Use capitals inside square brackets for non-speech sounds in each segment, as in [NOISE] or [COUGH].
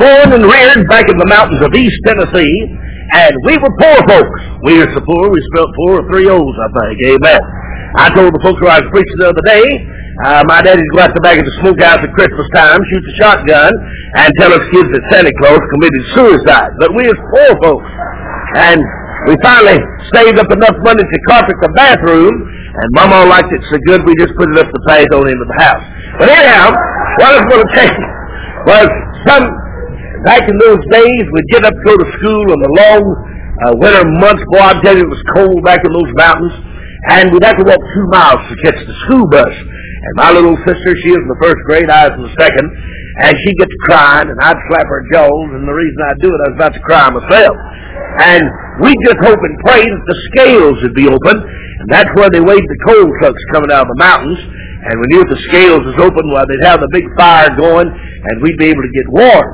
born and reared back in the mountains of East Tennessee, and we were poor folks. We are so poor, we spelled poor with three O's, I think. Amen. I told the folks where I was preaching the other day, uh, my daddy'd go out the back of the smokehouse at Christmas time, shoot the shotgun, and tell us kids that Santa Claus committed suicide. But we was poor folks. And we finally saved up enough money to carpet the bathroom, and Mama liked it so good we just put it up the path on into the house. But anyhow, what I was going to tell you was some, back in those days, we'd get up go to school in the long uh, winter months. Boy, I tell you, it was cold back in those mountains. And we'd have to walk two miles to catch the school bus. And my little sister, she was in the first grade, I was in the second, and she'd get crying, and I'd slap her jaws, and the reason I'd do it, I was about to cry myself. And we'd just hope and pray that the scales would be open, and that's where they weighed the coal trucks coming out of the mountains, and we knew the scales was open, well, they'd have the big fire going, and we'd be able to get warm.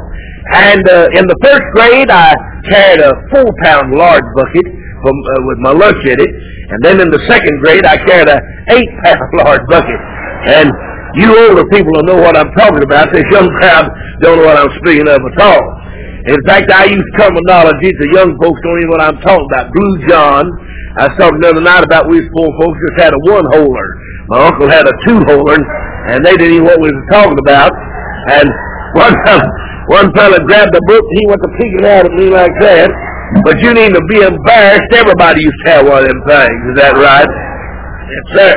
And uh, in the first grade, I carried a four-pound large bucket from, uh, with my lunch in it, and then in the second grade, I carried a eight-pound [LAUGHS] large bucket. And you older people will know what I'm talking about. This young crowd don't know what I'm speaking of at all. In fact, I use terminology the young folks don't even know what I'm talking about. Blue John. I was talking the other night about we poor folks just had a one-holer. My uncle had a two-holer, and they didn't even know what we were talking about. And [LAUGHS] one one fella grabbed the book, and he went to peeking out at me like that. But you need to be embarrassed. Everybody used to have one of them things. Is that right? Yes, sir.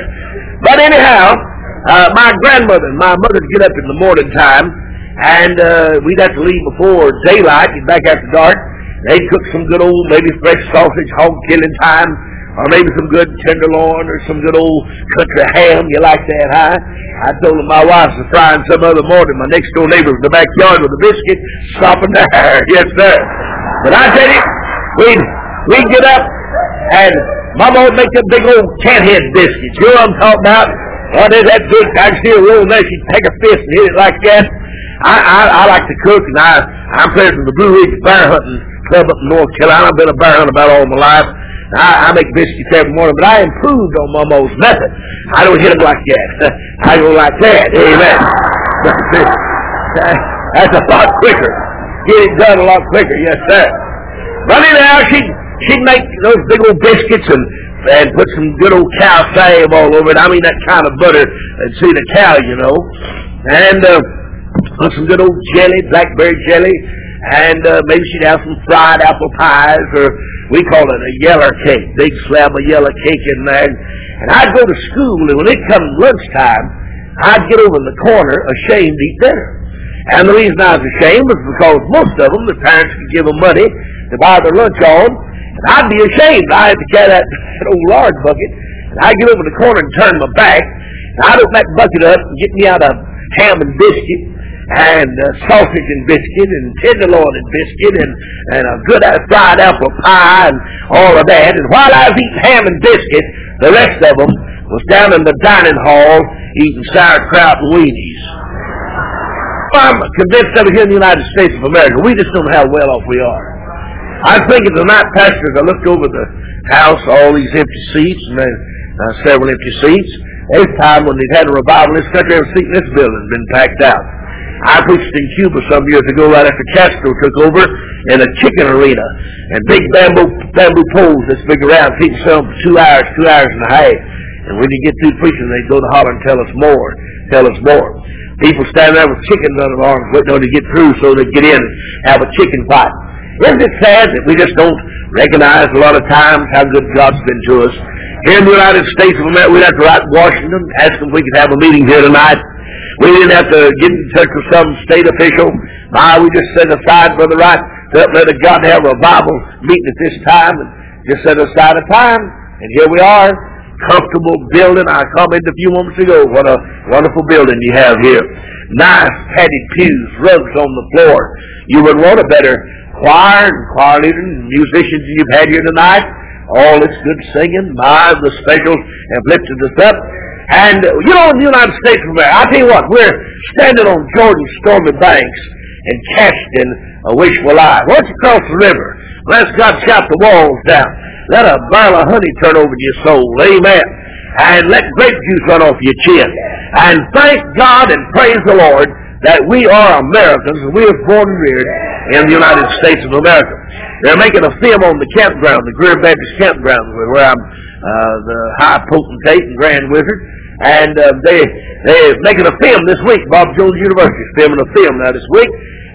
But anyhow, uh, my grandmother and my mother'd get up in the morning time, and uh, we'd have to leave before daylight, get back after dark. They'd cook some good old, maybe fresh sausage, hog killing time, or maybe some good tenderloin or some good old country ham. You like that, huh? I told them my wife was frying some other morning. My next door neighbor in the backyard with a biscuit, stopping [LAUGHS] there. yes, sir. But I tell you, we'd, we'd get up, and Mama would make them big old cat head biscuits. You know what I'm talking about? Oh, there's that good. I can see rolling there. She'd take a fist and hit it like that. I, I, I like to cook, and I, I'm president of the Blue Ridge Bear Hunting Club up in North Carolina. I've been a bear hunter about all my life. I, I make biscuits every morning, but I improved on Mama's method. I don't hit them like that. [LAUGHS] I go like that. Amen. [LAUGHS] That's a lot quicker. Get it done a lot quicker. Yes, sir. But anyhow, she'd, she'd make those big old biscuits and and put some good old cow salve all over it. I mean that kind of butter and see the cow, you know. And uh, put some good old jelly, blackberry jelly, and uh, maybe she'd have some fried apple pies, or we call it a yeller cake, big slab of yeller cake in there. And I'd go to school, and when it come lunchtime, I'd get over in the corner ashamed to eat dinner. And the reason I was ashamed was because most of them, the parents could give them money to buy their lunch on, and I'd be ashamed. I had to carry that, [LAUGHS] that old large bucket, and I'd get over in the corner and turn my back, and I'd open that bucket up and get me out a ham and biscuit, and uh, sausage and biscuit, and tenderloin and biscuit, and, and a good fried apple pie, and all of that. And while I was eating ham and biscuit, the rest of them was down in the dining hall eating sauerkraut and weenies. I'm convinced that here in the United States of America, we just don't know how well off we are. I was thinking tonight, Pastor, as I looked over the house, all these empty seats, and then uh, several empty seats. Every time when they've had a revival in this country, every seat in this building has been packed out. I preached in Cuba some years ago, right after Castro took over, in a chicken arena, and big bamboo bamboo poles this big around. People sell them for two hours, two hours and a half. And when you get through preaching, they'd go to holler and tell us more, tell us more. People standing there with chickens under their arms, waiting on to get through so they'd get in and have a chicken fight. Isn't it sad that we just don't recognize a lot of times how good God's been to us? Here in the United States of America, we'd have to write Washington, ask them if we could have a meeting here tonight. We didn't have to get in touch with some state official. My, we just set aside, Brother Wright, to let God have a Bible meeting at this time, and just set aside a time. And here we are, comfortable building. I commented a few moments ago, what a wonderful building you have here. Nice padded pews, rugs on the floor. You would want a better choir and choir leaders and musicians you've had here tonight. All this good singing. My, the specials have lifted us up. And, you know, in the United States of America, I tell you what, we're standing on Jordan's stormy banks and casting a wishful eye. Once across the river, let God shout the walls down. Let a barrel of honey turn over your soul. Amen. And let grape juice run off your chin. And thank God and praise the Lord that we are Americans and we are born and reared in the United States of America. They're making a film on the campground, the Greer Baptist campground, where I'm uh, the high potentate and grand wizard. And uh, they they're making a film this week. Bob Jones University is filming a film now this week,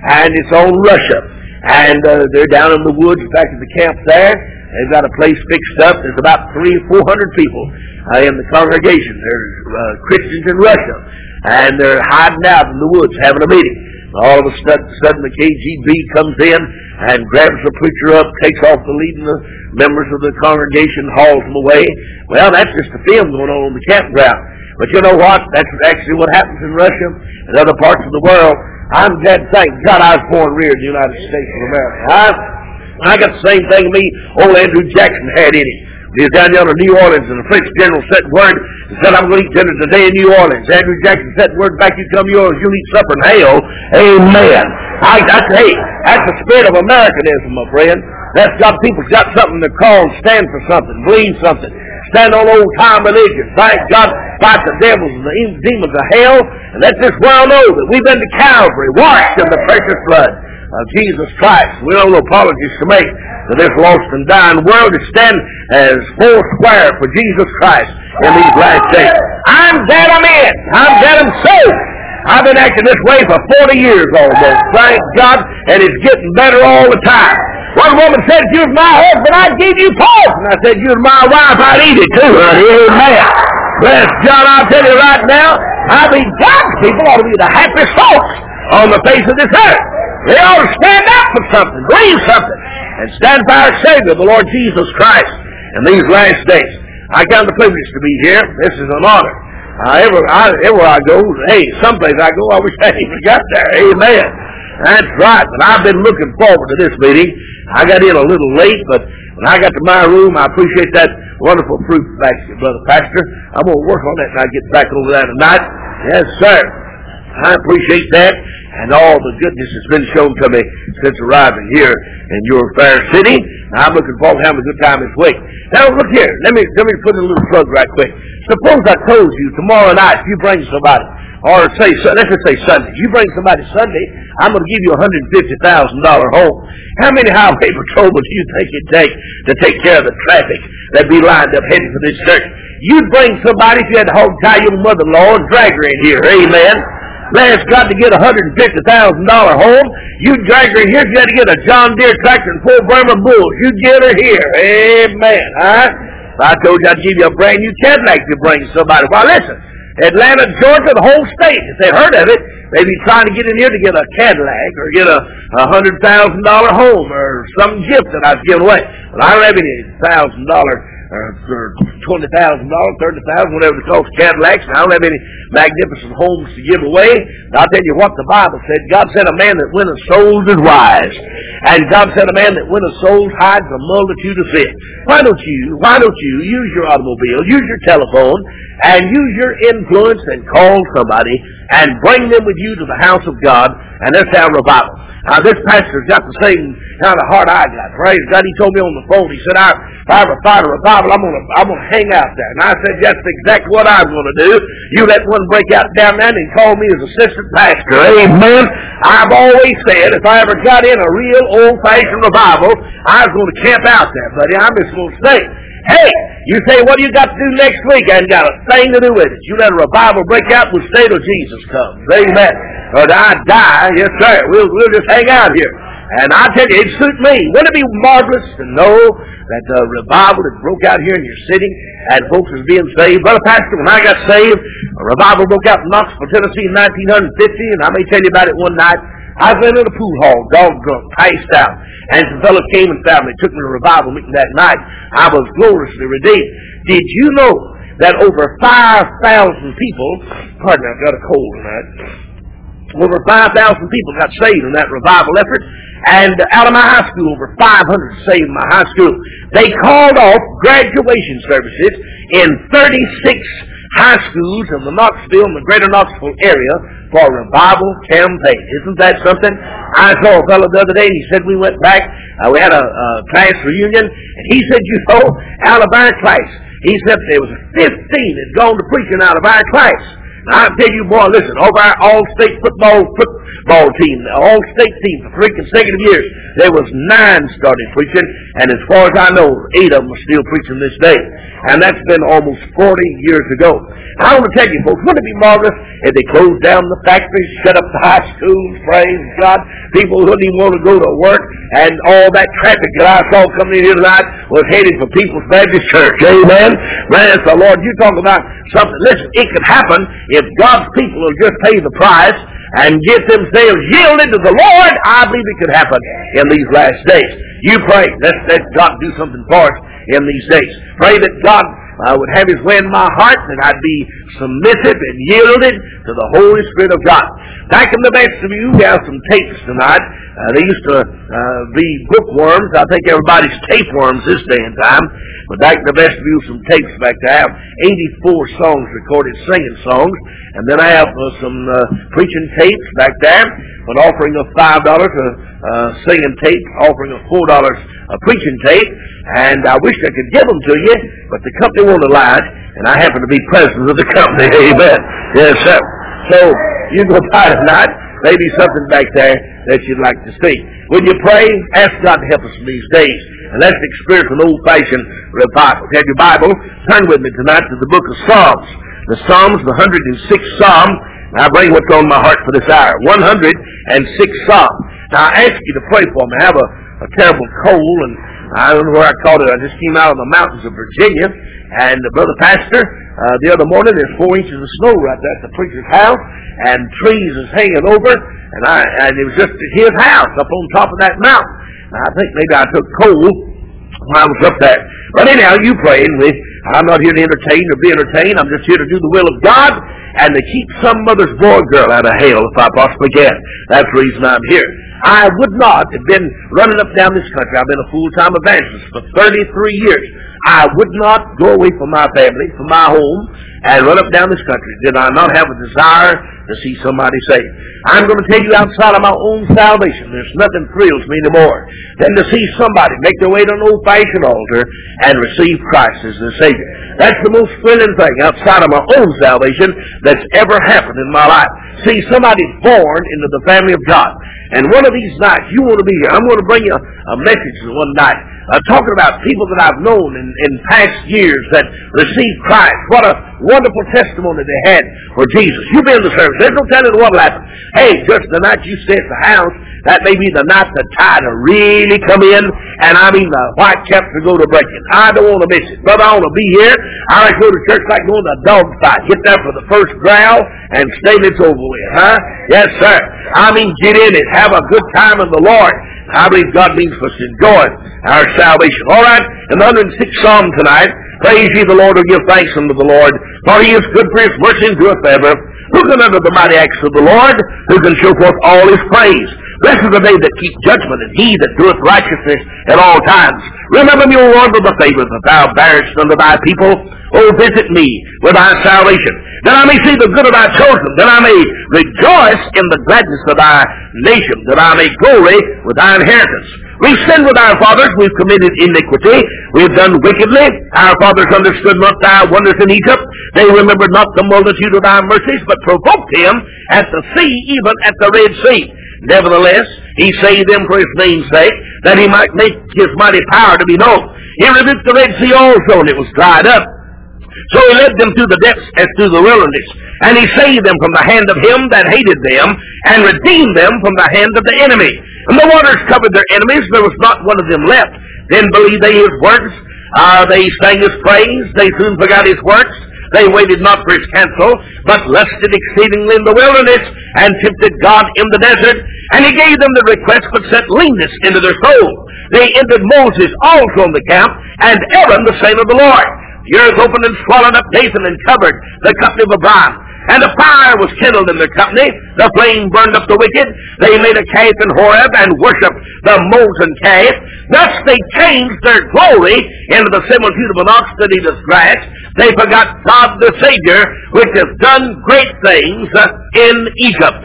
and it's on Russia. And uh, they're down in the woods, back at the camp there. They've got a place fixed up. There's about three, four hundred people uh, in the congregation. There's uh, Christians in Russia, and they're hiding out in the woods having a meeting. All of a sudden, the KGB comes in and grabs the preacher up, takes off the leading the members of the congregation, hauls them away. Well, that's just a film going on in the campground. But you know what? That's actually what happens in Russia and other parts of the world. I'm glad, thank God I was born and reared in the United States of America. I, I got the same thing me old Andrew Jackson had in him. He was down yonder in New Orleans, and the French general sent word and said, I'm going to eat dinner today in New Orleans. Andrew Jackson sent word back, you come Orleans, you'll eat supper in hell. Amen. I, that's, hey, that's the spirit of Americanism, my friend. That's got people's got something to call and stand for something, believe something stand on old time religion. Thank God, fight the devils and the demons of hell, and let this world know that we've been to Calvary, washed in the precious blood of Jesus Christ. We have no apologies to make to this lost and dying world to stand as full square for Jesus Christ in these last days. I'm dead I'm in. I'm dead I'm sold. I've been acting this way for 40 years almost. Thank God, and it's getting better all the time. One woman said, if you was my husband, I'd give you pork. And I said, you was my wife, I'd eat it too, honey. Amen. Bless John, I'll tell you right now, I mean, God's people ought to be the happiest folks on the face of this earth. They ought to stand up for something, believe something, and stand by our Savior, the Lord Jesus Christ, in these last days. I count the privilege to be here. This is an honor. Uh, ever, I, everywhere I go, hey, someplace I go, I wish I [LAUGHS] even got there. Amen. That's right. But I've been looking forward to this meeting. I got in a little late, but when I got to my room, I appreciate that wonderful fruit basket, Brother Pastor. I'm going to work on that and I get back over that tonight. Yes, sir. I appreciate that and all the goodness that's been shown to me since arriving here in your fair city. I'm looking forward to having a good time this week. Now, look here. Let me, let me put in a little plug right quick. Suppose I told you tomorrow night if you bring somebody or say, let's just say Sunday. You bring somebody Sunday, I'm going to give you a $150,000 home. How many [LAUGHS] highway patrolmen do you think it takes to take care of the traffic that be lined up heading for this church? You'd bring somebody if you had to hog tie your mother-in-law and drag her in here. Amen. Last got to get a $150,000 home. You'd drag her here if you had to get a John Deere tractor and four Brahma bulls. You'd get her here. Amen. Huh? I told you I'd give you a brand new Cadillac to bring somebody. Well, listen. Atlanta, Georgia, the whole state. If they heard of it, they'd be trying to get in here to get a Cadillac or get a, a hundred thousand dollar home or some gift that I was giving away. But I don't have any thousand dollar or twenty thousand dollars, thirty thousand, whatever it costs Cadillacs. And I don't have any magnificent homes to give away. But I'll tell you what the Bible said. God said a man that winneth souls is wise. And God said a man that winneth souls hides a multitude of sin. Why don't you, why don't you use your automobile, use your telephone, and use your influence and call somebody and bring them with you to the house of God and let's have revival. Now this pastor's got the same kind of heart I got. Praise God. He told me on the phone, he said, I, if I ever find a revival, I'm gonna, I'm gonna hang out there. And I said, that's exactly what I'm gonna do. You let one break out down there and call me as assistant pastor. Amen. I've always said, if I ever got in a real old-fashioned revival, I was gonna camp out there, buddy. I'm just gonna stay. Hey, you say, what do you got to do next week? I ain't got a thing to do with it. You let a revival break out, we'll stay till Jesus comes. Amen. Or I die, yes sir, we'll, we'll just hang out here. And I tell you, it suit me. Wouldn't it be marvelous to know that the revival that broke out here in your city and folks was being saved? Brother Pastor, when I got saved, a revival broke out in Knoxville, Tennessee in 1950, and I may tell you about it one night. I was in a pool hall, dog drunk, passed out. And some fellows came and found me, took me to a revival meeting that night. I was gloriously redeemed. Did you know that over 5,000 people, pardon me, I've got a cold tonight, over 5,000 people got saved in that revival effort. And out of my high school, over 500 saved in my high school. They called off graduation services in 36 high schools in the Knoxville and the greater Knoxville area for a revival campaign. Isn't that something? I saw a fellow the other day, and he said we went back, uh, we had a, a class reunion, and he said, you know, out of our class, he said there was 15 that had gone to preaching out of our class. I tell you, boy, listen, over our all-state football football team, the all-state team for three consecutive years, there was nine started preaching, and as far as I know, eight of them are still preaching this day. And that's been almost 40 years ago. I want to tell you, folks, wouldn't it be marvelous if they closed down the factories, shut up the high schools, praise God, people wouldn't even want to go to work, and all that traffic that I saw coming in here tonight was headed for People's Baptist Church. Amen? Man, so Lord, you talk about something. Listen, it could happen if God's people will just pay the price and get themselves yielded to the Lord. I believe it could happen in these last days. You pray. Let, let God do something for us in these days. Pray that God uh, would have His way in my heart, that I'd be submissive and yielded to the Holy Spirit of God. Back in the best of you, we have some tapes tonight. Uh, they used to uh, be bookworms. I think everybody's tapeworms this day and time. But back in the best of you, some tapes back there. I have 84 songs recorded, singing songs. And then I have uh, some uh, preaching tapes back there. An offering of $5 to uh, singing tape, offering of $4 a preaching tape. And I wish I could give them to you, but the company won't allow it, and I happen to be president of the company. [LAUGHS] Amen. Yes, sir. So you go [LAUGHS] by tonight. Maybe something back there that you'd like to see. When you pray, ask God to help us in these days. And let's experience an old-fashioned revival. If you have your Bible, turn with me tonight to the book of Psalms. The Psalms, the 106th Psalm. I bring what's on my heart for this hour. 106th Psalm. Now I ask you to pray for me. I have a, a terrible cold and I don't know where I caught it. I just came out of the mountains of Virginia, and the brother pastor, uh, the other morning, there's four inches of snow right there at the preacher's house, and trees is hanging over, and I, and it was just his house up on top of that mountain. And I think maybe I took cold when I was up there. But anyhow, you pray with. I'm not here to entertain or be entertained. I'm just here to do the will of God and to keep some mother's boy girl out of hell if I possibly can. That's the reason I'm here. I would not have been running up down this country. I've been a full-time evangelist for 33 years. I would not go away from my family, from my home, and run up down this country. Did I not have a desire to see somebody saved? I'm going to tell you outside of my own salvation, there's nothing thrills me anymore than to see somebody make their way to an old-fashioned altar and receive Christ as their Savior. That's the most thrilling thing outside of my own salvation that's ever happened in my life. See somebody born into the family of God. And one of these nights, you want to be here. I'm going to bring you a message one night uh, talking about people that I've known in, in past years that received Christ. What a wonderful testimony they had for Jesus. You've been in the service. There's no telling what'll happen. Hey, just the night you stay at the house, that may be the night the tide will really come in, and I mean the white caps will go to breaking. I don't want to miss it. Brother, I want to be here. I like to go to church like going to a dog fight. Get there for the first growl and stay it's over with, huh? Yes, sir. I mean, get in it. Have a good time in the Lord. I believe God means for us to enjoy our salvation. All right, in the 106th Psalm tonight, praise ye the Lord, or give thanks unto the Lord, for he is good for his mercy endureth ever. Who can utter the mighty acts of the Lord? Who can show forth all his praise? Blessed is the day that keep judgment, and he that doeth righteousness at all times. Remember me, O Lord, with the favor that thou bearest unto thy people. O visit me with thy salvation, that I may see the good of thy children, that I may rejoice in the gladness of thy nation, that I may glory with thy inheritance. We've sinned with our fathers, we've committed iniquity, we've done wickedly. Our fathers understood not thy wonders in Egypt. They remembered not the multitude of thy mercies, but provoked him at the sea, even at the Red Sea. Nevertheless, he saved them for his name's sake, that he might make his mighty power to be known. He rebuked the Red Sea also, and it was dried up. So he led them through the depths as through the wilderness. And he saved them from the hand of him that hated them, and redeemed them from the hand of the enemy. And the waters covered their enemies, there was not one of them left. Then believed they his works. Uh, they sang his praise. They soon forgot his works. They waited not for his counsel, but lusted exceedingly in the wilderness, and tempted God in the desert. And he gave them the request, but sent leanness into their soul. They entered Moses also in the camp, and Aaron the same of the Lord. The earth opened and swallowed up Dathan and covered the company of Abiram. And a fire was kindled in their company. The flame burned up the wicked. They made a calf in Horeb and worshipped the molten calf. Thus they changed their glory into the similitude of an ox that eateth grass. They forgot God the Savior, which has done great things in Egypt.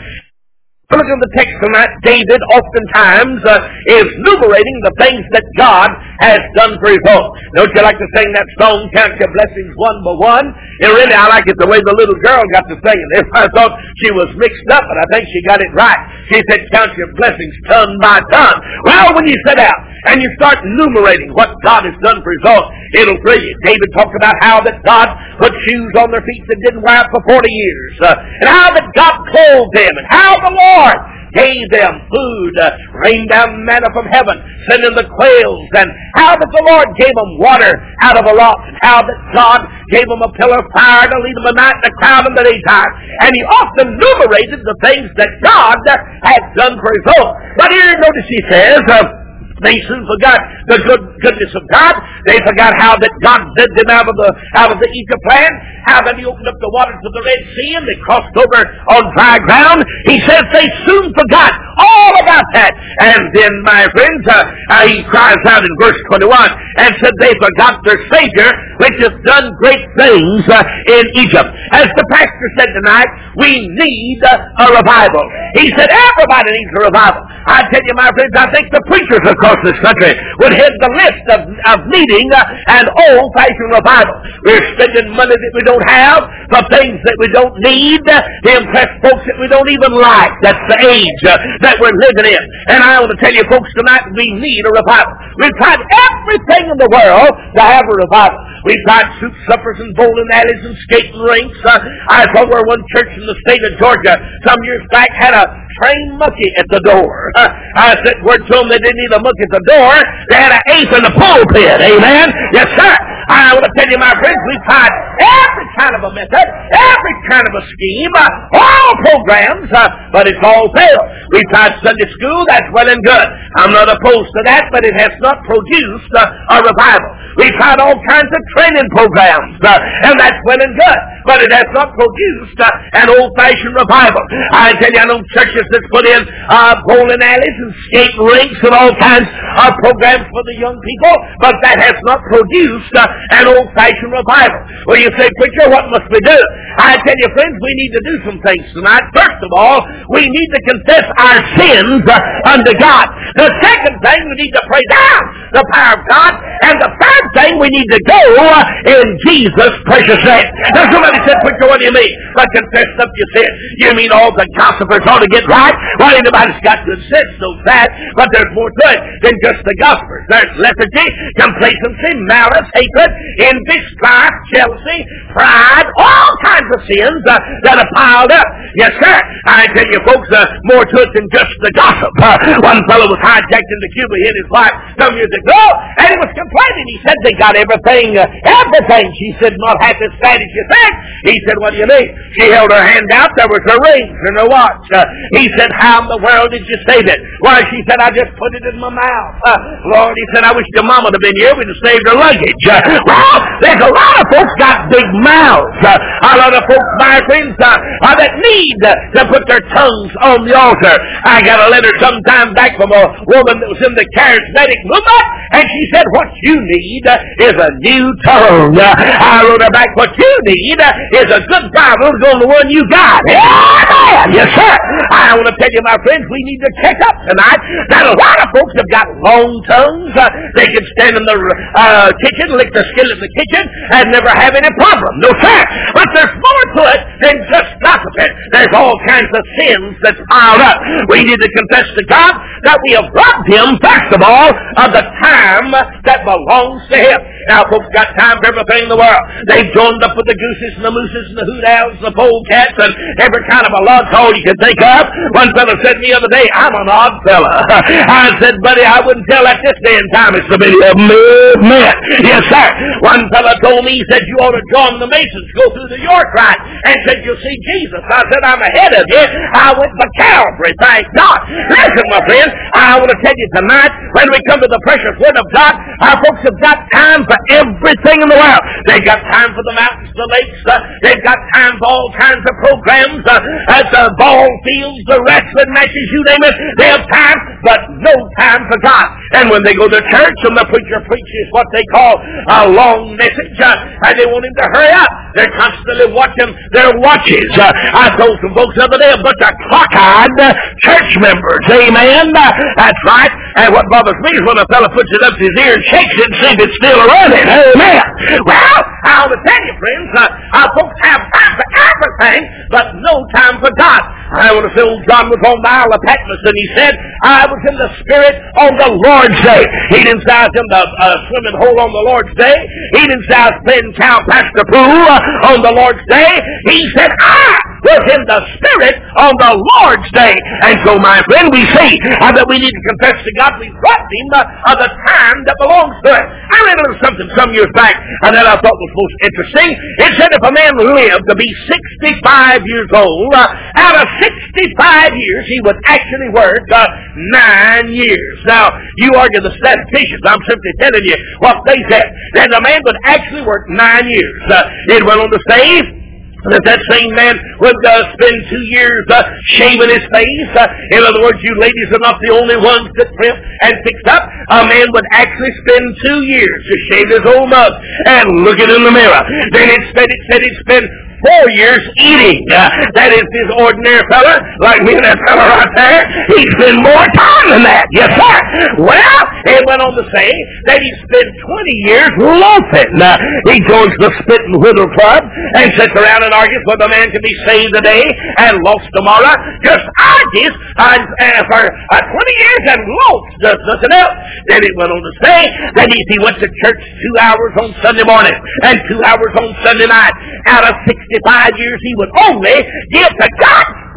Look at the text tonight. David oftentimes uh, is enumerating the things that God has done for his own. Don't you like to sing that song, Count Your Blessings One by One? And really, I like it the way the little girl got to singing it. [LAUGHS] I thought she was mixed up, but I think she got it right. She said, Count your blessings ton by ton. Well, when you sit down and you start enumerating what God has done for his own, it'll thrill you. David talked about how that God put shoes on their feet that didn't wear out for 40 years, uh, and how that God clothed them, and how the Lord gave them food, uh, rained down manna from heaven, sent sending the quails, and how that the Lord gave them water out of a rock, and how that God gave them a pillar of fire to lead them at night and a cloud in the daytime. And he often enumerated the things that God had done for his own. But here, notice he says, uh, they soon forgot the good goodness of God. They forgot how that God led them out of the out of the Egypt land, how that He opened up the waters of the Red Sea and they crossed over on dry ground. He says they soon forgot all about that. And then, my friends, uh, uh, he cries out in verse 21 and said they forgot their Savior, which has done great things uh, in Egypt. As the pastor said tonight, we need a revival. He said everybody needs a revival. I tell you, my friends, I think the preachers across across this country would head the list of, of needing an old-fashioned revival. We're spending money that we don't have for things that we don't need to impress folks that we don't even like. That's the age uh, that we're living in. And I want to tell you folks tonight, we need a revival. We've tried everything in the world to have a revival. We've tried soup suppers and bowling alleys and skating rinks. Uh, I saw where one church in the state of Georgia some years back had a trained monkey at the door. Uh, [LAUGHS] I said word to them they didn't need a monkey at the door. They had an ape in the pulpit. Amen? Yes, sir. I want to tell you, my friends, we've tried every kind of a method, every kind of a scheme, uh, all programs, uh, but it's all failed. We've tried Sunday school, that's well and good. I'm not opposed to that, but it has not produced uh, a revival. We've tried all kinds of training programs, uh, and that's well and good, but it has not produced uh, an old-fashioned revival. I tell you, I know churches that's put in uh, bowling alleys and skate rinks and all kinds of programs for the young people, but that has not produced uh, an old-fashioned revival. Well, you say, preacher, what must we do? I tell you, friends, we need to do some things tonight. First of all, we need to confess our sins uh, unto God. The second thing, we need to pray down the power of God. And the third thing, we need to go uh, in Jesus' precious name. Now, somebody said, preacher, what do you mean? But confess up your sin. You mean all the gossipers ought to get right? Well, anybody's got good sense, knows that. But there's more to it than just the gossipers. There's lethargy, complacency, malice, hatred, envy, strife, jealousy, pride, all kinds of sins uh, that are piled up. Yes, sir. I tell you, folks, uh, more to it than just the gossip. Uh, one fellow was hijacked into Cuba. He and his wife some years ago, and he was complaining. He said they got everything, uh, everything. She said, not half as fat as you think. He said, what do you mean? She held her hand out. There was her rings and her watch. Uh, he said, how in the world did you save it? Why, she said, I just put it in my mouth. Uh, Lord, he said, I wish your mama had been here. We'd have saved her luggage. Uh, well, there's a lot of folks got big mouths. Uh, a lot of folks, my friends, uh, uh, that need to put their tongues on the altar. I got a letter sometime back from a woman that was in the charismatic movement, and she said, what you need is a new tongue. I wrote her back, what you need is a good Bible to go on the one you got. Amen. Yes, sir. I want to tell you, my friends, we need to check up tonight that a lot of folks have got long tongues. Uh, they can stand in the uh, kitchen, lick the skillet in the kitchen, and never have any problem. No, sir. But there's more to it than just gossiping. There's all kinds of sins that's piled up. We need to confess to God that we have robbed Him, first of all, of the time that belongs to Him. Now, folks got time for everything in the world. They've joined up with the gooses and the mooses and the hoot owls and the polecats and every kind of a log call you can think of. One fellow said to me the other day, I'm an odd fella. [LAUGHS] I said, buddy, I wouldn't tell at this day and time it's the many of movement. Yes, sir. One fellow told me, he said, you ought to join the Masons, go through the York rite, and said, you'll see Jesus. I said, I'm ahead of you. I went for Calvary, thank God. Listen, my friend, I want to tell you tonight, when we come to the precious word of God, our folks have got time for everything in the world. They've got time for the mountains, the lakes. Uh, they've got time for all kinds of programs uh, at the ball fields the wrestling matches, you name it. They have time, but no time for God. And when they go to church and the preacher preaches what they call a long message, uh, and they want him to hurry up, they're constantly watching their watches. I told some folks the other day, a bunch of clock-eyed church members. Amen. That's right. And what bothers me is when a fellow puts it up to his ear and shakes it and sees it's still running. Amen. Well, I'll tell you, friends, uh, our folks have time everything, but no time for God. I want to old John was on the Isle of Patmos and he said, I was in the Spirit on the Lord's day. He didn't say I was in the uh, swimming hole on the Lord's day. He didn't say I was playing cow past the pool uh, on the Lord's day. He said, I was in the Spirit on the Lord's day. And so, my friend, we see uh, that we need to confess to God we robbed Him uh, the time that belongs to us. I read a little something some years back uh, that I thought was most interesting. It said if a man lived to be 65 years old, uh, out of 65 years, he would actually work uh, nine years. Now, you argue the statisticians. I'm simply telling you what they said. That the man would actually work nine years. Uh, it went on to say that that same man would uh, spend two years uh, shaving his face. Uh, in other words, you ladies are not the only ones that trim and fix up. A man would actually spend two years to shave his old mug and look it in the mirror. Then it said it said he'd spend four years eating. Uh, that is this ordinary fella, like me and that fella right there. He spent more time than that. Yes, sir. Well, it went on to say that he spent 20 years loafing. Uh, he joins the Spit and Whistle Club and sits around and argues whether a man can be saved today and lost tomorrow. Just argues uh, uh, for uh, 20 years and lost does nothing else. Then it went on to say that he, he went to church two hours on Sunday morning and two hours on Sunday night out of 65 years, he would only give to God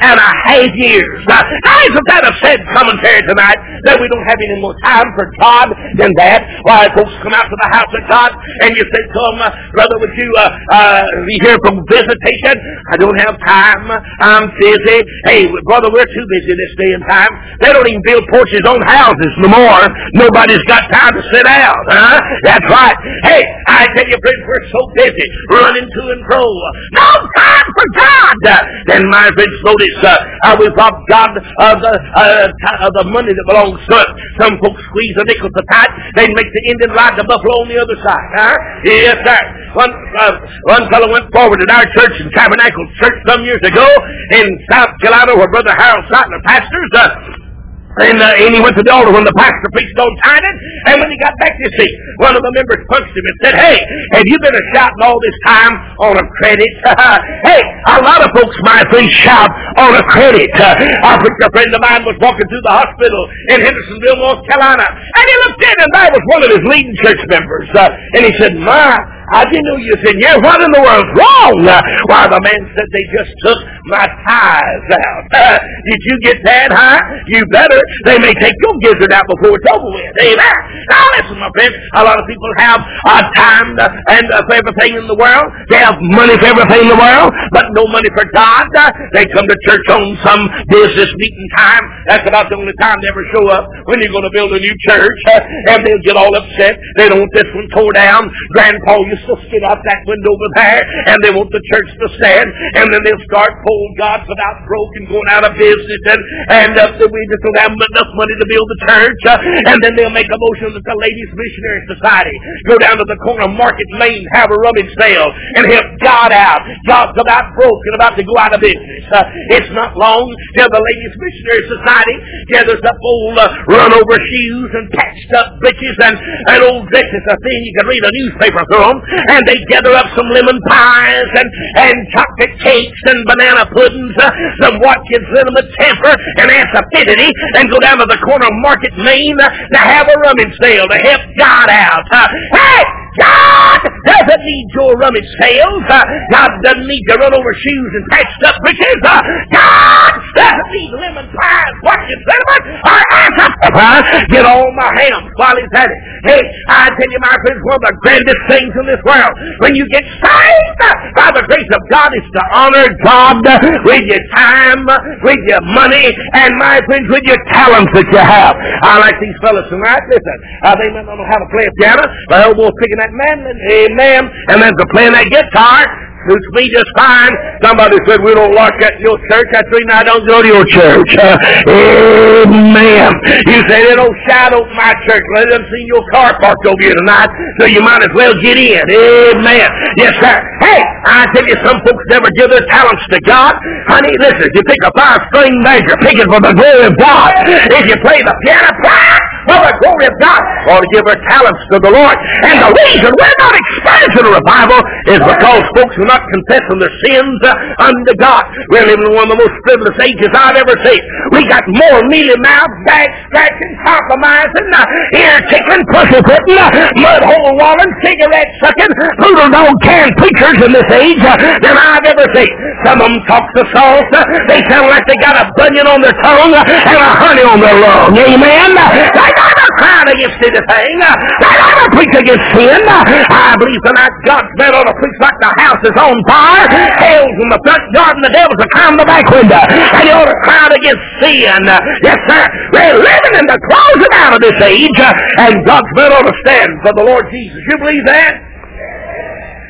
and a half years. Now, isn't that a sad commentary tonight that we don't have any more time for God than that? Why, folks come out to the house of God and you say, come, uh, brother, would you uh, uh, be here from visitation? I don't have time. I'm busy. Hey, brother, we're too busy this day and time. They don't even build porches on houses no more. Nobody's got time to sit down. Huh? That's right. Hey, I tell you, friends, we're so busy running to and fro. No time for God. Then my friends, notice uh, we rob God of the, uh, of the money that belongs to us. Some folks squeeze a nickel to tight. They make the Indian ride the buffalo on the other side. Huh? Yes, sir. One, uh, one fellow went forward at our church in Tabernacle Church some years ago in South Carolina where Brother Harold Sattler pastors. Uh, and, uh, and he went to the altar when the pastor preached on tithing. And when he got back, you see, one of the members punched him and said, Hey, have you been a shouting all this time on a credit? [LAUGHS] hey, a lot of folks, my friend, shout on a credit. [LAUGHS] Uh, a friend of mine was walking through the hospital in Hendersonville, North Carolina. And he looked in, and there was one of his leading church members. Uh, and he said, My, I didn't know you in here. What in the world's wrong? Why, the man said they just took my tithes out. [LAUGHS] Did you get that, huh? You better. They may take your gizzard out before it's over with. Amen. Now listen, my friend. A lot of people have uh, time to, and uh, for everything in the world. They have money for everything in the world, but no money for God. Uh, they come to church on some business meeting time. That's about the only time they ever show up when you're going to build a new church. Uh, and they'll get all upset. They don't want this one tore down. Grandpa used to spit out that window over there, and they want the church to stand, and then they'll start pulling God's without broke and going out of business, and and uh, we just don't have enough money to build the church, uh, and then they'll make a motion that the Ladies Missionary Society go down to the corner of Market Lane, have a rummage sale, and help God out. God's about broke and about to go out of business. Uh, it's not long till the Ladies Missionary Society gathers up old uh, run over shoes and patched up breeches and, and old dresses, a thing you can read a newspaper through them, and they gather up some lemon pies and, and chocolate cakes and banana puddings, uh, some Watkins Liniment temper and Acidity, and go down to the corner of Market Main uh, to have a rummage sale to help God out. Uh, hey! God doesn't need your rummage sales. Uh, God doesn't need your run over shoes and patched up breeches. Uh, God doesn't need lemon pies, Watkins Liniment, or Acidity. Get all my ham while he's at it. Hey, I tell you, my friends, one of the grandest things in this world, when you get saved by the grace of God, is to honor God with your time, with your money, and my friends, with your talents that you have. I like these fellas tonight. Listen, uh, they might not know how to play a piano, but elbows picking that mandolin, amen, and then to playing that guitar, suits me just fine. Somebody said we don't like that in your church. That's the reason I don't go to your church. Uh, amen. You say they don't shout my church. Let them see your car parked over here tonight, so you might as well get in. Amen. Yes, sir. Hey, I tell you, some folks never give their talents to God. Honey, listen, if you pick a five-string measure, pick it for the glory of God. If you play the piano, play for the glory of God. Or to give our talents to the Lord. And the reason we're not experiencing a revival is because folks who not confessing their sins unto God. We're living in one of the most frivolous ages I've ever seen. We got more mealy mouths, bag scratching, compromising, uh, ear tickling, pussy putting, uh, mud hole walling, cigarette sucking, poodle dog can preachers in this age uh, than I've ever seen. Some of them talk the sauce. They sound like they got a bunion on their tongue and a honey on their lung. Amen. They never cried against anything. They never preach against sin. I believe tonight God's man ought to preach like the house is on fire. Hell's in the front yard and the devil's a climb the back window. And you ought to cry against sin. Yes, sir. We're living in the closet out of this age. And God's men ought to stand for the Lord Jesus. You believe that?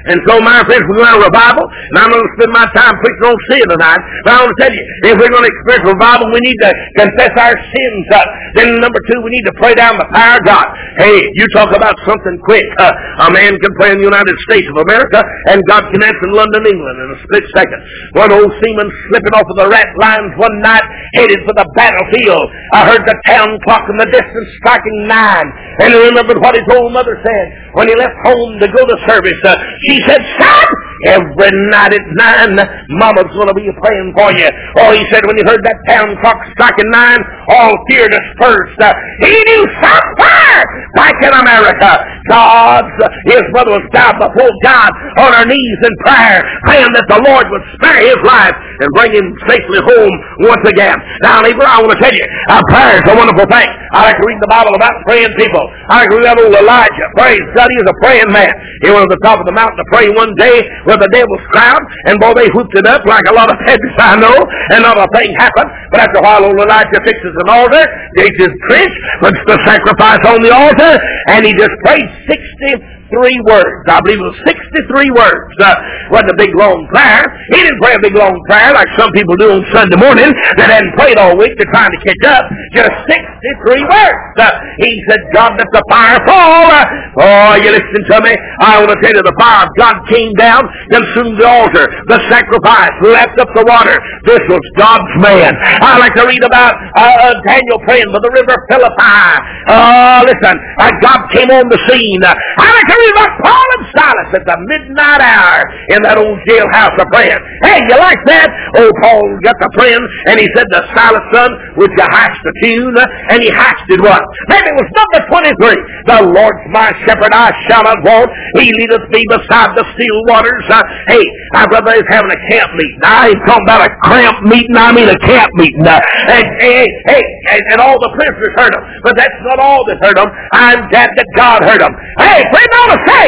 And so, my friends, we're going to revival, and I'm going to spend my time preaching on sin tonight. But I want to tell you, if we're going to experience revival, we need to confess our sins. Uh, then number two, we need to pray down the power of God. Hey, you talk about something quick. Uh, a man can pray in the United States of America, and God can answer in London, England in a split second. One old seaman slipping off of the rat lines one night, headed for the battlefield. I heard the town clock in the distance striking nine, and he remembered what his old mother said when he left home to go to service. Uh, he said, Son, every night at nine, Mama's going to be praying for you. Oh, he said when he heard that town clock striking nine, all fear dispersed. Uh, he knew somewhere back in America, God's, his mother was down before God on her knees in prayer, praying that the Lord would spare his life and bring him safely home once again. Now, neighbor, I want to tell you, uh, prayer is a wonderful thing. I like to read the Bible about praying people. I like to read about old Elijah. Praise God, he was a praying man. He went to the top of the mountain to pray one day where the devil's crowd, and boy, they whooped it up like a lot of heads I know, and not a thing happened. But after a while, old Elijah fixes an altar, digs his trench, puts the sacrifice on the altar, and he just prayed 60 63 words. I believe it was 63 words. Uh, wasn't a big long prayer. He didn't pray a big long prayer like some people do on Sunday morning that hadn't prayed all week. They're trying to catch up. Just 63 words. Uh, he said, God, let the fire fall. Uh, oh, you listen to me? I want to tell you, the fire of God came down, consumed the altar, the sacrifice, left up the water. This was God's man. I like to read about uh, uh Daniel praying by the river Philippi. Oh, listen, uh, God came on the scene. I like to about Paul and Silas at the midnight hour in that old jailhouse of praying. Hey, you like that? Old Paul got the praying, and he said to Silas, son, would you hatch the tune? And he hatched it what? Maybe it was number 23. The Lord's my shepherd, I shall not want. He leadeth me beside the still waters. Uh, hey, my brother is having a camp meeting. I ain't talking about a cramp meeting, I mean a camp meeting. Uh, and, hey, hey, and, and all the prisoners heard him. But that's not all that heard him. I'm glad that God heard him. Hey, pray to say,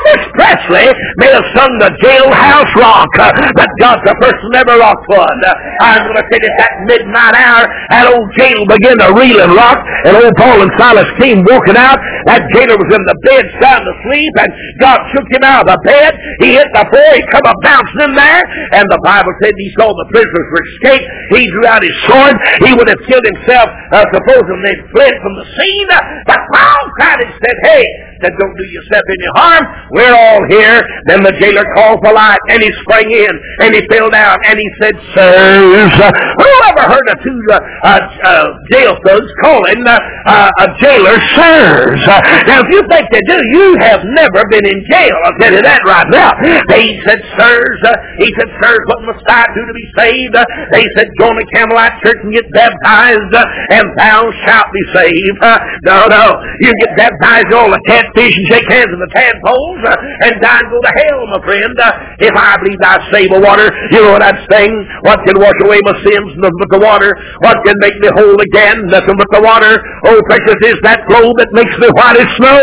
Elvis Presley may have sung the jailhouse rock, uh, but God's the first never rocked one. Uh, I'm going to say at that midnight hour, that old jail began to reel and rock, and old Paul and Silas came walking out. That jailer was in the bed sound asleep, and God shook him out of the bed. He hit the floor, he come up bouncing in there, and the Bible said he saw the prisoners were escaped. He drew out his sword. He would have killed himself, uh, supposing they'd fled from the scene. But Paul cried and said, Hey, said, don't do yourself any harm. We're all here. Then the jailer called for light, and he sprang in, and he fell down, and he said, Sirs, uh, who ever heard of two uh, uh, jail thugs calling uh, a jailer sirs? Uh, now, if you think they do, you have never been in jail. I'll tell you that right now. They said, Sirs, uh, he said, Sirs, what must I do to be saved? they said, Go to Campbellite Church and get baptized, and thou shalt be saved. no, no. You get baptized, all the cat fish and shake hands with the tadpoles and die and go to hell, my friend. Uh, if I believe I save water, you know what I'd sing? What can wash away my sins Nothing but the water. What can make me whole again? Nothing but the water. Oh, precious is that flow that makes me white as snow.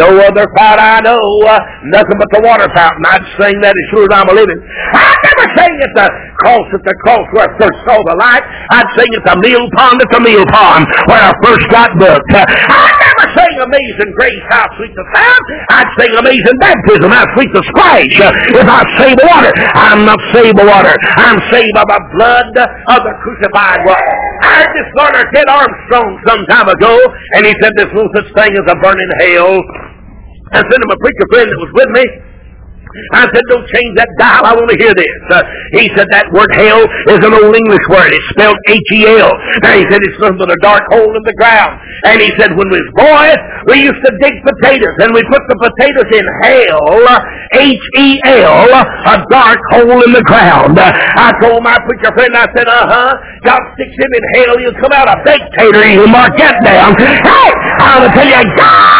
No other fount I know. Nothing but the water fountain. I'd sing that as sure as I'm a living. I'd never sing at the cross at the cross where I first saw the light. I'd sing at the mill pond at the mill pond where I first got booked. I'd never sing Amazing Grace, how sweet the sound. I'd sing Amazing Baptism, how sweet the splash. Uh, if I save the water, I'm not saved by water. I'm saved by the blood of the crucified one. I Garner Ted Armstrong some time ago, and he said there's no such thing as a burning hell. I sent him a preacher friend that was with me. I said, don't change that dial. I want to hear this. Uh, he said that word hell is an old English word. It's spelled H-E-L. And he said it's nothing but a dark hole in the ground. And he said when we was boys, we used to dig potatoes and we put the potatoes in hell, H-E-L, a dark hole in the ground. I told my preacher friend, I said, uh-huh, God sticks him in hell, he'll come out a baked tater. You mark that down. Hey, I'm going to tell you, God,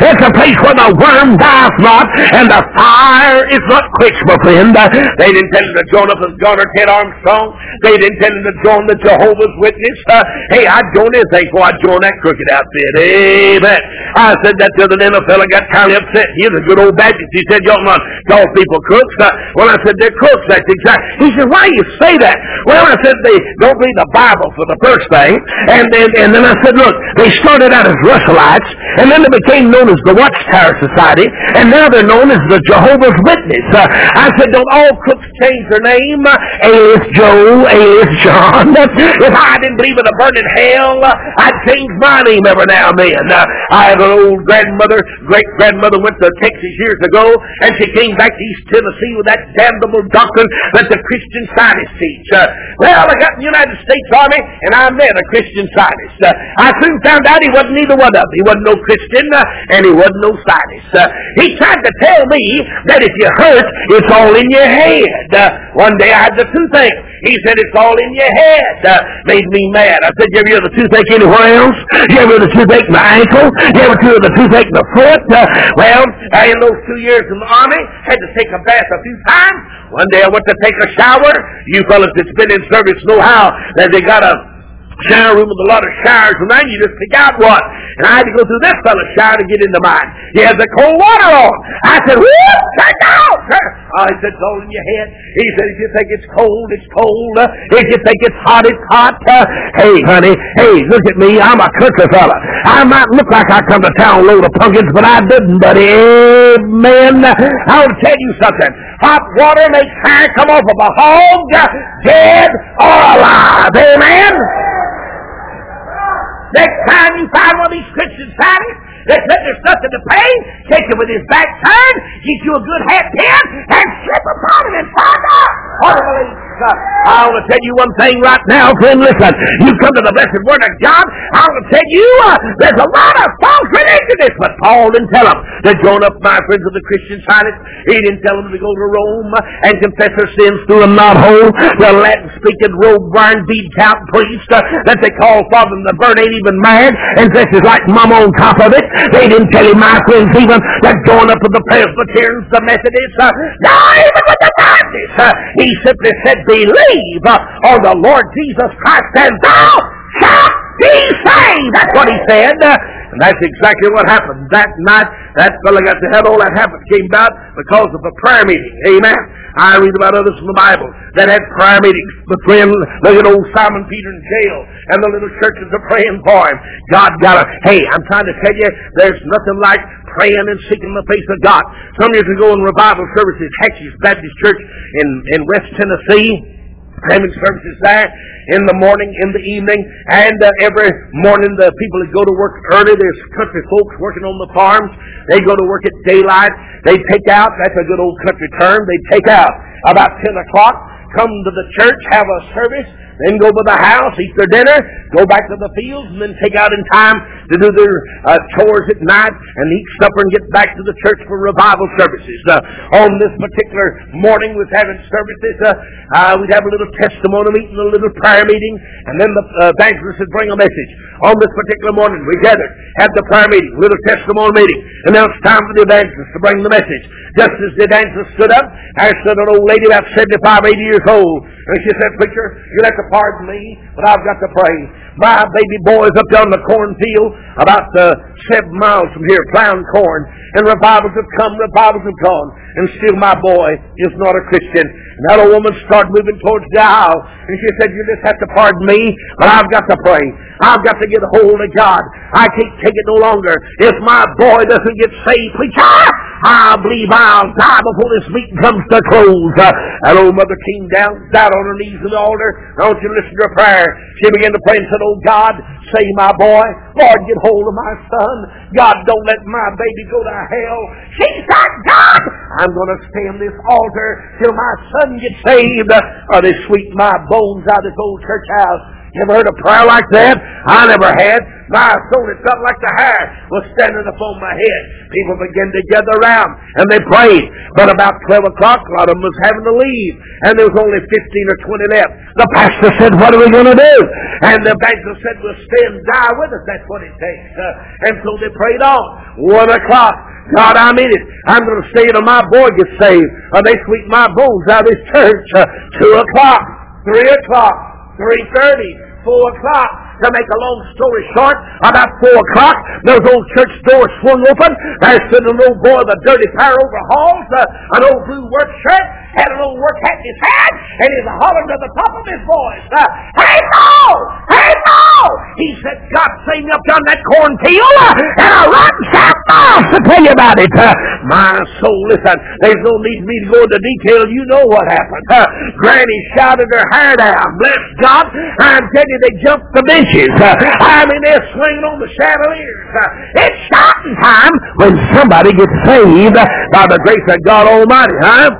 it's a place where the worm dies not and the fire is not quenched, my friend. They didn't tell him to join up with Garner Ted Armstrong. They didn't tell him to join the Jehovah's Witness. Uh, hey, I'd join anything before I'd join that crooked outfit. Amen. I said that to the day, a fella got kind of upset. He's a good old Baptist. He said, ought not call people crooks. Uh, well, I said, they're crooks. That's exactly. He said, why do you say that? Well, I said, they don't read the Bible for the first thing. And then, and then I said, look, they started out as Russellites, and then they became known as the Watchtower Society, and now they're known as the Jehovah's Witness. Uh, I said, don't all crooks change their name? Uh, alias Joe, alias John. [LAUGHS] if I didn't believe in a burning hell, uh, I'd change my name every now and then. Uh, I have an old grandmother, great grandmother went to Texas years ago, and she came back to East Tennessee with that damnable doctrine that the Christian scientists teach. Uh, well, I got in the United States Army, and I met a Christian scientist. Uh, I soon found out he wasn't either one of them. He wasn't no Christian, and he wasn't no scientist. Uh, he tried to tell me that if you hurt, it's all in your head. Uh, one day I had the toothache. He said it's all in your head. Uh, made me mad. I said, you ever hear the toothache anywhere else? You ever hear the toothache in the ankle? You ever hear the toothache in the foot? Uh, well, uh, in those two years in the army, had to take a bath a few times. One day I went to take a shower. You fellas that's been in service know how that they got a shower room with a lot of showers, and you just pick out one. And I had to go through this fellow's shower to get into mine. He had the cold water on. I said, whoop, check out. [LAUGHS] He said, it's all in your head. He said, if you think it's cold, it's cold. If you think it's hot, it's hot. [LAUGHS] Hey, honey, hey, look at me. I'm a country fella. I might look like I come to town load of pumpkins, but I didn't, buddy. Amen. I'll tell you something. Hot water makes hair come off of a hog, dead or alive. Amen. Next time you find one of these Christian scientists that said there's nothing to pay, take him with his back turned, get you a good hat pin, and slip upon him and find out. I want to tell you one thing right now, friend. Listen, you come to the blessed word of God. I want to tell you, uh, there's a lot of false religion this, but Paul didn't tell them to join up, my friends, of the Christian science. He didn't tell them to go to Rome and confess their sins through a knothole, the Latin-speaking, robe-wearing, bead-count priest uh, that they call Father the Bird ain't even mad and dresses like Mama on top of it. They didn't tell him, my friends, even that join up with the Presbyterians, the Methodists, uh, not even with the Baptists. Uh, he simply said, believe on the Lord Jesus Christ and thou shalt be saved. That's what he said. And that's exactly what happened. That night, that fellow got to have all that happened came about because of a prayer meeting. Amen. I read about others from the Bible that had prayer meetings. But friend, look at old Simon Peter in jail, and the little churches are praying for him. God got a, hey, I'm trying to tell you, there's nothing like praying and seeking the face of God. Some years ago in revival services, Hexy's Baptist Church in, in West Tennessee, having services there in the morning, in the evening, and uh, every morning the people that go to work early, there's country folks working on the farms. They go to work at daylight. They take out, that's a good old country term, they take out about 10 o'clock, come to the church, have a service, then go to the house, eat their dinner, go back to the fields, and then take out in time to do their uh, chores at night and eat supper and get back to the church for revival services. Uh, on this particular morning, was having services. Uh, uh, we'd have a little testimony meeting, a little prayer meeting, And then the uh, evangelist would bring a message. On this particular morning, we gathered, had the prayer meeting, little testimony meeting. And now it's time for the evangelist to bring the message. Just as the evangelist stood up, there stood an old lady about 75, 80 years old. And she said, Preacher, you'll have to pardon me, but I've got to pray. My baby boy's up there on the cornfield about uh, seven miles from here plowing corn. And revivals have come, revivals have gone. And still my boy is not a Christian. And that old woman started moving towards the aisle. And she said, you just have to pardon me, but I've got to pray. I've got to get a hold of God. I can't take it no longer. If my boy doesn't get saved, preacher, I believe I'll die before this meeting comes to close. Uh, that old mother came down, down on her knees in the altar. I want you to listen to her prayer. She began to pray and said, Oh God, save my boy. Lord, get hold of my son. God, don't let my baby go to hell. She said, God, I'm going to stay on this altar till my son gets saved. Uh, or they sweep my bones out of this old church house. You ever heard a prayer like that? I never had. My soul, it felt like the hair was standing upon my head. People began to gather around and they prayed. But about 12 o'clock, a lot of them was having to leave. And there was only 15 or 20 left. The pastor said, what are we going to do? And the evangelist said, we'll stay and die with us. That's what it takes. Uh, and so they prayed on. One o'clock. God, I mean it. I'm going to stay till my boy gets saved. Or they sweep my bones out of this church. Uh, two o'clock. Three o'clock. 3.30, 4 o'clock. To make a long story short, about 4 o'clock, those old church doors swung open. There stood an old boy with a dirty pair of overalls, uh, an old blue work shirt, had an old work hat in his hand, and he's hollering to the top of his voice, uh, Hey, Mo! Hey, Mo! He said, God save me up down that cornfield, uh, and I run south miles to tell you about it. Uh, my soul, listen, there's no need for me to go into detail. You know what happened. Uh, Granny shouted her hair down. Bless God. I'm telling you, they jumped the benches. Uh, I mean, they're swinging on the chandeliers. Uh, it's shouting time when somebody gets saved by the grace of God Almighty, huh?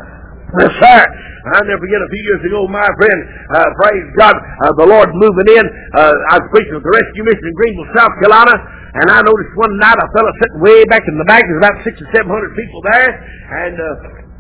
Yes, sir. I'll never forget a few years ago, my friend, uh, praise God, uh, the Lord moving in. Uh, I was preaching at the Rescue Mission in Greenville, South Carolina, and I noticed one night a fellow sitting way back in the back. There's about six or seven hundred people there, and uh,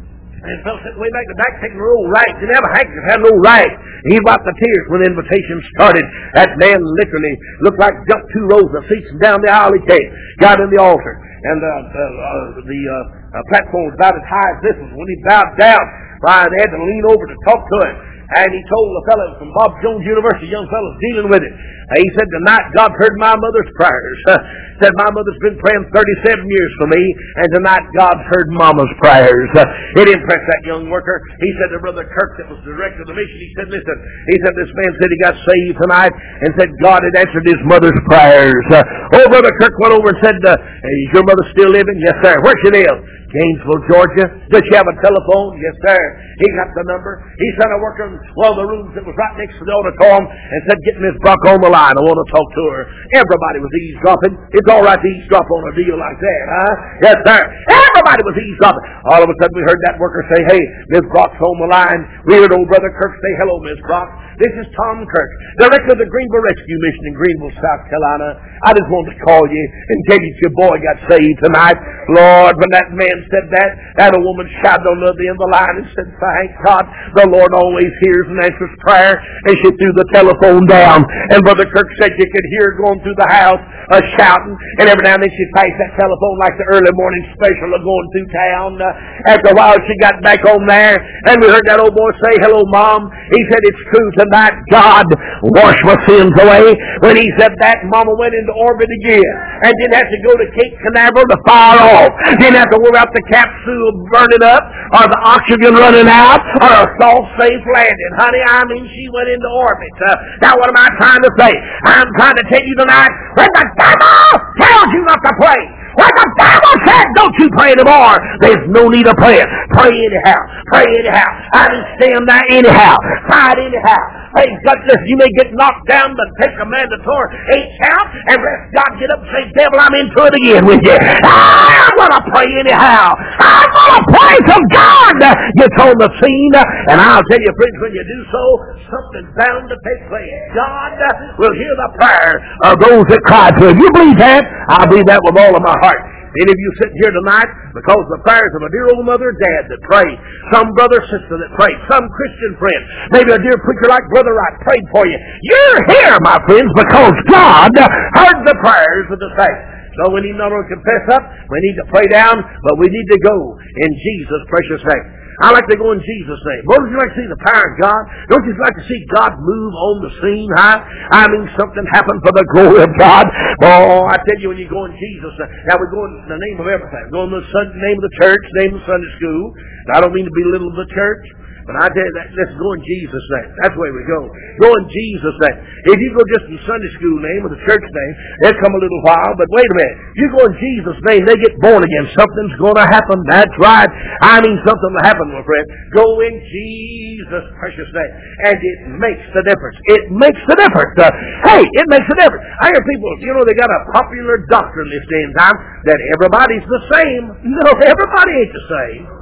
and fell sitting way back in the back taking a old right. Didn't have a handkerchief, had no right. He wiped the tears when the invitation started. That man literally looked like jumped two rows of seats and down the aisle he came. Got in the altar. And uh, uh, uh, the uh, uh, platform was about as high as this was. When he bowed down, they had to lean over to talk to him. And he told the fellow from Bob Jones University, young fellow dealing with it. He said, tonight God heard my mother's prayers. [LAUGHS] said, my mother's been praying 37 years for me, and tonight God's heard mama's prayers. [LAUGHS] it impressed that young worker. He said to Brother Kirk that was director of the mission, he said, listen, he said, this man said he got saved tonight, and said God had answered his mother's prayers. [LAUGHS] oh, Brother Kirk went over and said, uh, is your mother still living? Yes, sir. Where she live? Gainesville, Georgia. Does she have a telephone? Yes, sir. He got the number. He sent a worker in one of the rooms that was right next to the auditorium and said, get Miss Brock on the line. I want to talk to her. Everybody was eavesdropping. It's all right to eavesdrop on a deal like that, huh? Yes, sir. Everybody was eavesdropping. All of a sudden we heard that worker say, hey, Miss Brock's on the line. We heard old brother Kirk say, hello, Miss Brock. This is Tom Kirk, director of the Greenville Rescue Mission in Greenville, South Carolina. I just wanted to call you and tell you that your boy got saved tonight. Lord, when that man said that, that a woman shouted on the other end of the line and said, Thank God, the Lord always hears and answers prayer. And she threw the telephone down. And Brother Kirk said you could hear her going through the house uh, shouting. And every now and then she'd pass that telephone like the early morning special of going through town. Uh, after a while, she got back on there, and we heard that old boy say, Hello, Mom. He said, It's true tonight. God wash my sins away. When he said that, Mama went into orbit again and didn't have to go to Cape Canaveral to fire off. Didn't have to worry about the capsule burning up or the oxygen running out or a soft, safe landing. Honey, I mean, she went into orbit. Uh, now, what am I trying to say? I'm trying to tell you tonight, when the devil tells you not to pray, when the devil said, don't you pray anymore, there's no need of praying. Pray anyhow. Pray anyhow. I didn't stand there anyhow. Fight anyhow. Praise God, you may get knocked down, but take a mandatory eight count and rest God get up and say, devil, I'm into it again with you. I'm going to pray anyhow. I'm going to pray till God gets on the scene. And I'll tell you, friends, when you do so, something's bound to take place. God will hear the prayer of those that cry to him. You believe that? I believe that with all of my heart. Any of you sitting here tonight because the prayers of a dear old mother dad that prayed, some brother or sister that prayed, some Christian friend, maybe a dear preacher like Brother Wright prayed for you. You're here, my friends, because God heard the prayers of the saints. So we need not only confess up, we need to pray down, but we need to go in Jesus' precious name. I like to go in Jesus' name. Don't you like to see the power of God? Don't you like to see God move on the scene? Huh? I mean, something happen for the glory of God. Oh, I tell you, when you go in Jesus' name, now we go in the name of everything. Go in the name of the church, name of Sunday school. I don't mean to belittle the church. But I tell you, that, let's go in Jesus' name. That's where we go. Go in Jesus' name. If you go just in Sunday school name or the church name, they'll come a little while. But wait a minute. You go in Jesus' name, they get born again. Something's going to happen. That's right. I mean, something will happen, my friend. Go in Jesus' precious name. And it makes the difference. It makes the difference. Uh, hey, it makes a difference. I hear people, you know, they got a popular doctrine this day and time that everybody's the same. [LAUGHS] No, everybody ain't the same.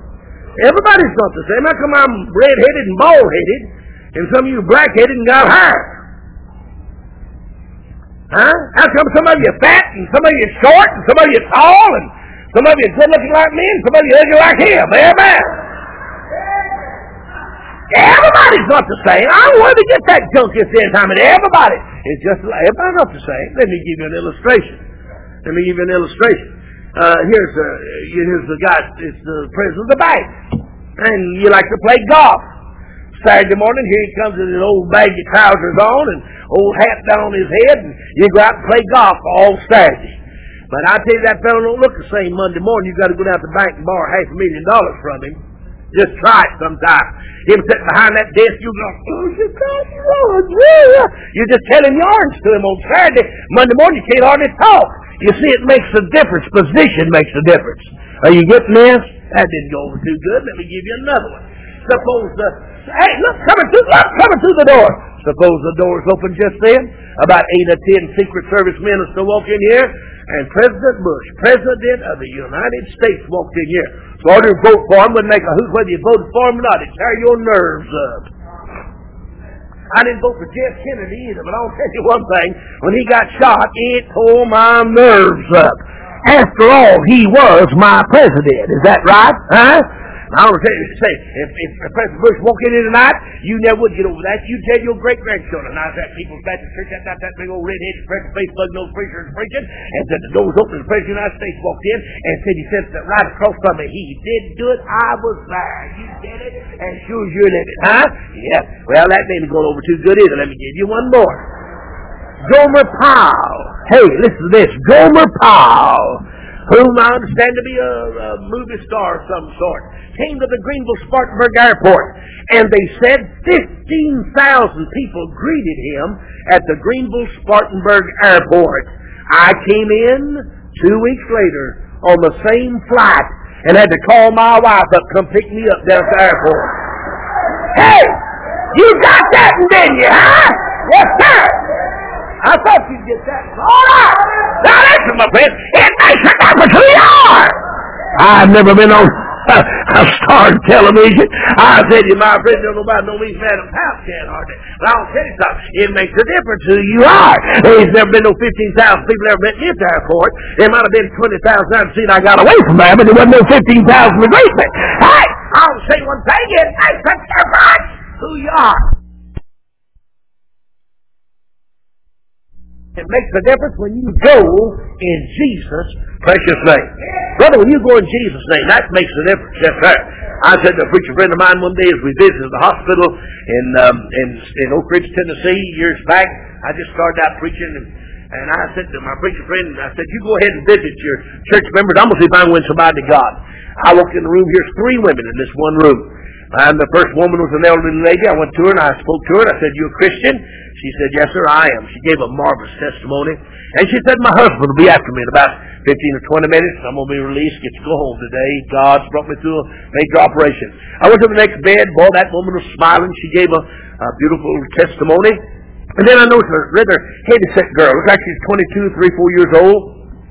Everybody's not the same. How come I'm red-headed and bald-headed, and some of you black-headed and got hair? Huh? How come some of you fat, and some of you short, and some of you tall, and some of you good-looking like me, and some of you ugly like him? Amen. Everybody's not the same. I want to get that junk this end time, and everybody is just everybody's not the same. Let me give you an illustration. Let me give you an illustration. Uh, here's a, here's the guy, it's the president of the bank. And you like to play golf. Saturday morning, here he comes with his old baggy trousers on and old hat down on his head, and you go out and play golf all Saturday. But I tell you, that fellow don't look the same Monday morning. You got to go down to the bank and borrow half a million dollars from him. Just try it sometime. Him sitting behind that desk, you go, oh, Lord, yeah. You're just telling yarns to him on Saturday. Monday morning, you can't hardly talk. You see, it makes a difference. Position makes a difference. Are you getting this? That didn't go over too good. Let me give you another one. Suppose the hey, look coming through look coming through the door. Suppose the door's open just then. About eight or ten Secret Service ministers walk in here, and President Bush, President of the United States, walked in here. So order to vote for him would make a hoot whether you voted for him or not. It'd tear your nerves up. I didn't vote for Jack Kennedy either, but I'll tell you one thing. When he got shot, it tore my nerves up. After all, he was my president. Is that right? Huh? I to tell say, if, if President Bush walked in here tonight, you never would get over that. You tell your great grandchildren. Now, that People's Baptist Church, that, that, that big old red-headed, fresh face, bug nose preacher is preaching, and said the doors open, the President of the United States walked in, and said he said that right across from me, he did do it, I was there. You did it, and sure as you're living, huh? Yeah. Well, that ain't going over too good either. Let me give you one more. Gomer Pyle. Hey, listen to this. Gomer Pyle whom I understand to be a, a movie star of some sort, came to the Greenville Spartanburg Airport, and they said 15,000 people greeted him at the Greenville Spartanburg Airport. I came in two weeks later on the same flight and had to call my wife up come pick me up down at the airport. Hey, you got that, didn't you, huh? Yes, sir. I thought you'd get that. All right. Now listen, my friend. It makes a difference who you are. I've never been on [LAUGHS] a star television. I said you, my friend, don't nobody know means Madam House can hardly. But I'll tell you something. It makes a difference who you are. There's never been no 15,000 people ever met me at the airport. There might have been 20,000 I've seen I got away from there, but there wasn't no 15,000 to greet me. Hey, I'll say one thing. It makes a difference who you are. It makes a difference when you go in Jesus' precious name. Brother, when you go in Jesus' name, that makes a difference. Yes, sir. I said to a preacher friend of mine one day as we visited the hospital in um, in, in Oak Ridge, Tennessee, years back. I just started out preaching, and, and I said to my preacher friend, I said, "You go ahead and visit your church members. I'm gonna see if I can win somebody to God." I walked in the room. Here's three women in this one room. And the first woman was an elderly lady. I went to her and I spoke to her and I said, You a Christian? She said, Yes, sir, I am. She gave a marvelous testimony. And she said, My husband will be after me in about 15 or 20 minutes. I'm going to be released, get to go home today. God's brought me through a major operation. I went to the next bed. Boy, that woman was smiling. She gave a, a beautiful testimony. And then I noticed a rather heavy set girl. Looked like she's 22, 3, 4 years old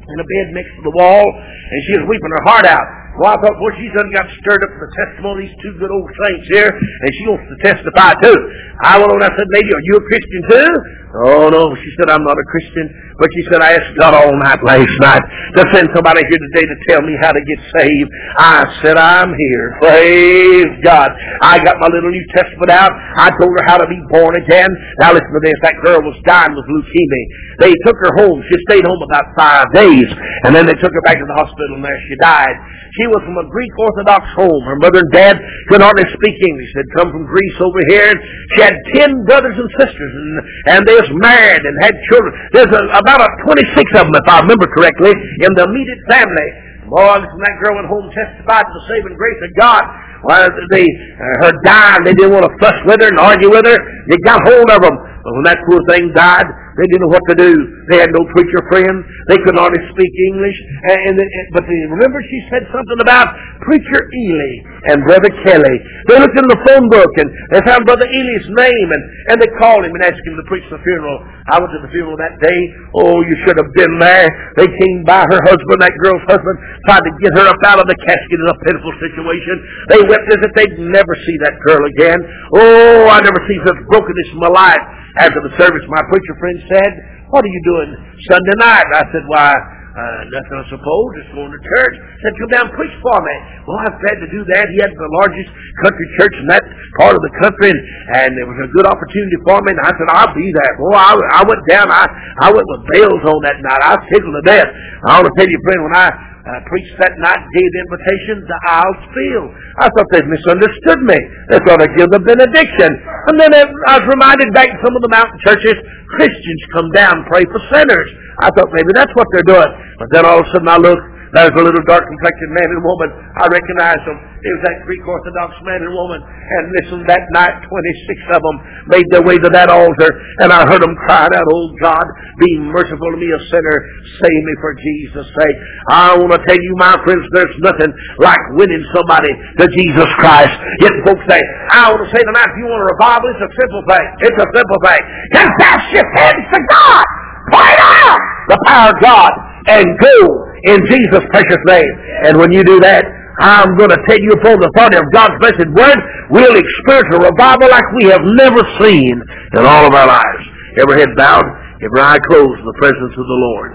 in a bed next to the wall, and she was weeping her heart out. Well, I thought, well, she's done got stirred up for the testimony of these two good old saints here, and she wants to testify too. I went on, I said, lady, are you a Christian too? Oh, no. She said, I'm not a Christian. But she said, I asked God all night last night to send somebody here today to tell me how to get saved. I said, I'm here. Praise God. I got my little New Testament out. I told her how to be born again. Now listen to this. That girl was dying with leukemia. They took her home. She stayed home about five days. And then they took her back to the hospital and there she died. She was from a Greek Orthodox home. Her mother and dad could hardly speak English. They'd come from Greece over here. and She had ten brothers and sisters, and, and they was married and had children. There's a, about a 26 of them, if I remember correctly, in the immediate family. Boy, when that girl went home testified to the saving grace of God, well, they, uh, her dying, they didn't want to fuss with her and argue with her. They got hold of them. But when that poor thing died, they didn't know what to do. They had no preacher friends. They could hardly speak English. And, and, and but they, remember she said something about Preacher Ely and Brother Kelly. They looked in the phone book and they found Brother Ely's name and, and they called him and asked him to preach the funeral. I went to the funeral that day. Oh, you should have been there. They came by her husband, that girl's husband, tried to get her up out of the casket in a pitiful situation. They wept as if they'd never see that girl again. Oh, I never seen such brokenness in my life. After the service, my preacher friend said, What are you doing Sunday night? I said, Why, uh, nothing, I suppose. Just going to church. Said, come down and preach for me. Well, I'm glad to do that. He had the largest country church in that part of the country, and, and it was a good opportunity for me. And I said, I'll be there. Boy, I, I went down. I, I went with bells on that night. I was tickled to death. I want to tell you, friend, when I uh, preached that night, gave the invitation, the aisles filled. I thought they misunderstood me. They thought I'd give the benediction. And then I was reminded back in some of the mountain churches, Christians come down and pray for sinners. I thought maybe that's what they're doing. But then all of a sudden I looked, there's a little dark complected man and woman. I recognized them. It was that Greek Orthodox man and woman. And listen, that night, 26 of them made their way to that altar. And I heard them crying out, Oh God, be merciful to me, a sinner. Save me for Jesus' sake. I want to tell you, my friends, there's nothing like winning somebody to Jesus Christ. Yet folks say, I want to say tonight, if you want a revival, it's a simple thing. It's a simple thing. Confess your sins to God. Point out the power of God and go in Jesus' precious name. And when you do that, I'm going to take you upon the authority of God's blessed word, we'll experience a revival like we have never seen in all of our lives. Every head bowed, every eye closed in the presence of the Lord.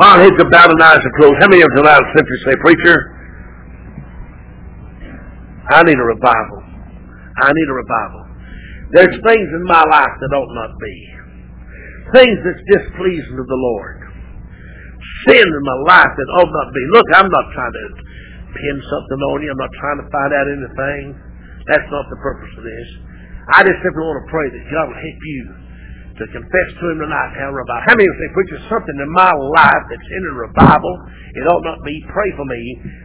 While heads are bowed and eyes are closed, how many of us tonight simply say, Preacher, I need a revival. I need a revival. There's things in my life that ought not be. Things that's displeasing to the Lord. Sin in my life that ought not be. Look, I'm not trying to pin something on you. I'm not trying to find out anything. That's not the purpose of this. I just simply want to pray that God will help you to confess to Him tonight and have a revival. How many of you say, Preacher, something in my life that's in a revival? It ought not be. Pray for me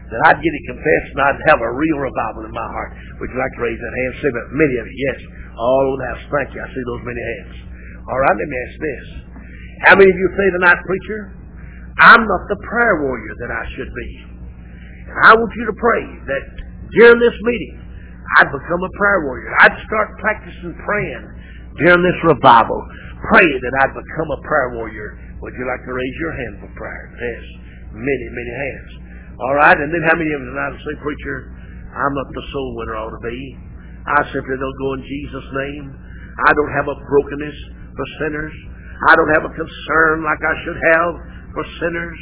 that I'd get it confessed and I'd have a real revival in my heart. Would you like to raise that hand? That. Many of you, yes. Oh, All over the house. Thank you. I see those many hands. All right, let me ask this. How many of you say tonight, preacher, I'm not the prayer warrior that I should be. And I want you to pray that during this meeting, I'd become a prayer warrior. I'd start practicing praying during this revival. Pray that I'd become a prayer warrior. Would you like to raise your hand for prayer? Yes. Many, many hands. All right, and then how many of you tonight say, Preacher, I'm not the soul winner I ought to be. I simply don't go in Jesus' name. I don't have a brokenness for sinners. I don't have a concern like I should have for sinners.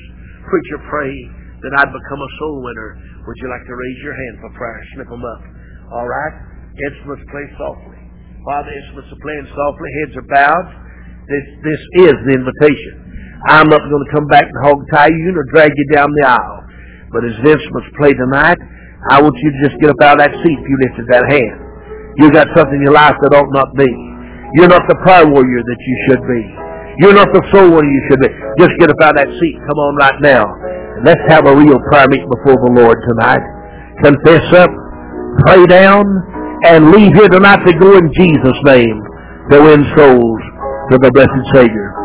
Preacher, pray that I'd become a soul winner. Would you like to raise your hand for prayer? Slip them up. All right? Instruments play softly. While the instruments are playing softly, heads are bowed. This, this is the invitation. I'm not going to come back and hog tie you nor drag you down the aisle. But as instruments play tonight, I want you to just get up out of that seat if you lifted that hand. You got something in your life that ought not be. You're not the prayer warrior that you should be. You're not the soul warrior you should be. Just get up out of that seat. Come on right now. Let's have a real prayer meeting before the Lord tonight. Confess up, pray down, and leave here tonight to go in Jesus' name to win souls to the blessed Savior.